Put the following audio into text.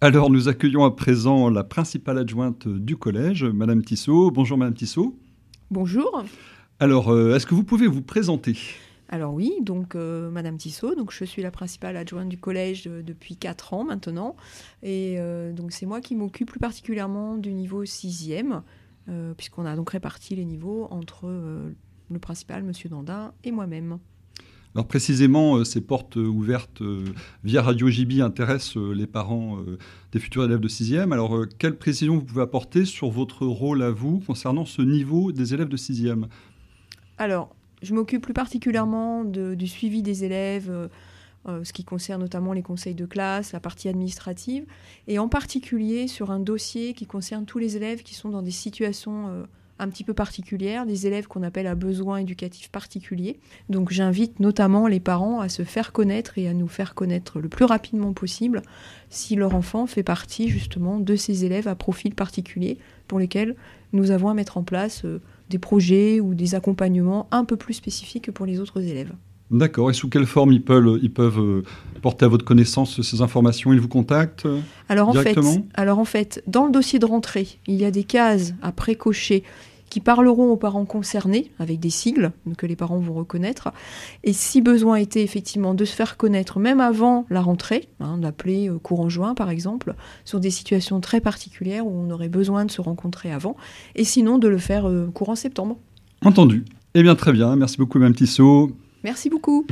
Alors nous accueillons à présent la principale adjointe du collège, Madame Tissot. Bonjour Madame Tissot. Bonjour. Alors, euh, est-ce que vous pouvez vous présenter? Alors oui, donc euh, Madame Tissot, donc je suis la principale adjointe du collège euh, depuis 4 ans maintenant, et donc c'est moi qui m'occupe plus particulièrement du niveau 6e, puisqu'on a donc réparti les niveaux entre le principal, Monsieur Dandin, et moi-même. Alors précisément, ces portes ouvertes via Radio JB intéressent les parents des futurs élèves de 6e. Alors quelle précision vous pouvez apporter sur votre rôle à vous concernant ce niveau des élèves de 6e Alors, je m'occupe plus particulièrement du suivi des élèves, euh, euh, ce qui concerne notamment les conseils de classe, la partie administrative, et en particulier sur un dossier qui concerne tous les élèves qui sont dans des situations euh, un petit peu particulières, des élèves qu'on appelle à besoins éducatifs particuliers. Donc j'invite notamment les parents à se faire connaître et à nous faire connaître le plus rapidement possible si leur enfant fait partie justement de ces élèves à profil particulier pour lesquels nous avons à mettre en place des projets ou des accompagnements un peu plus spécifiques que pour les autres élèves. D'accord. Et sous quelle forme ils peuvent, ils peuvent euh, porter à votre connaissance ces informations? Ils vous contactent euh, alors directement en fait, Alors en fait, dans le dossier de rentrée, il y a des cases à précocher qui parleront aux parents concernés avec des sigles que les parents vont reconnaître. Et si besoin était effectivement de se faire connaître, même avant la rentrée, hein, d'appeler euh, courant juin par exemple, sur des situations très particulières où on aurait besoin de se rencontrer avant, et sinon de le faire euh, courant septembre. Entendu. Eh bien très bien, merci beaucoup Mme Tissot. Merci beaucoup.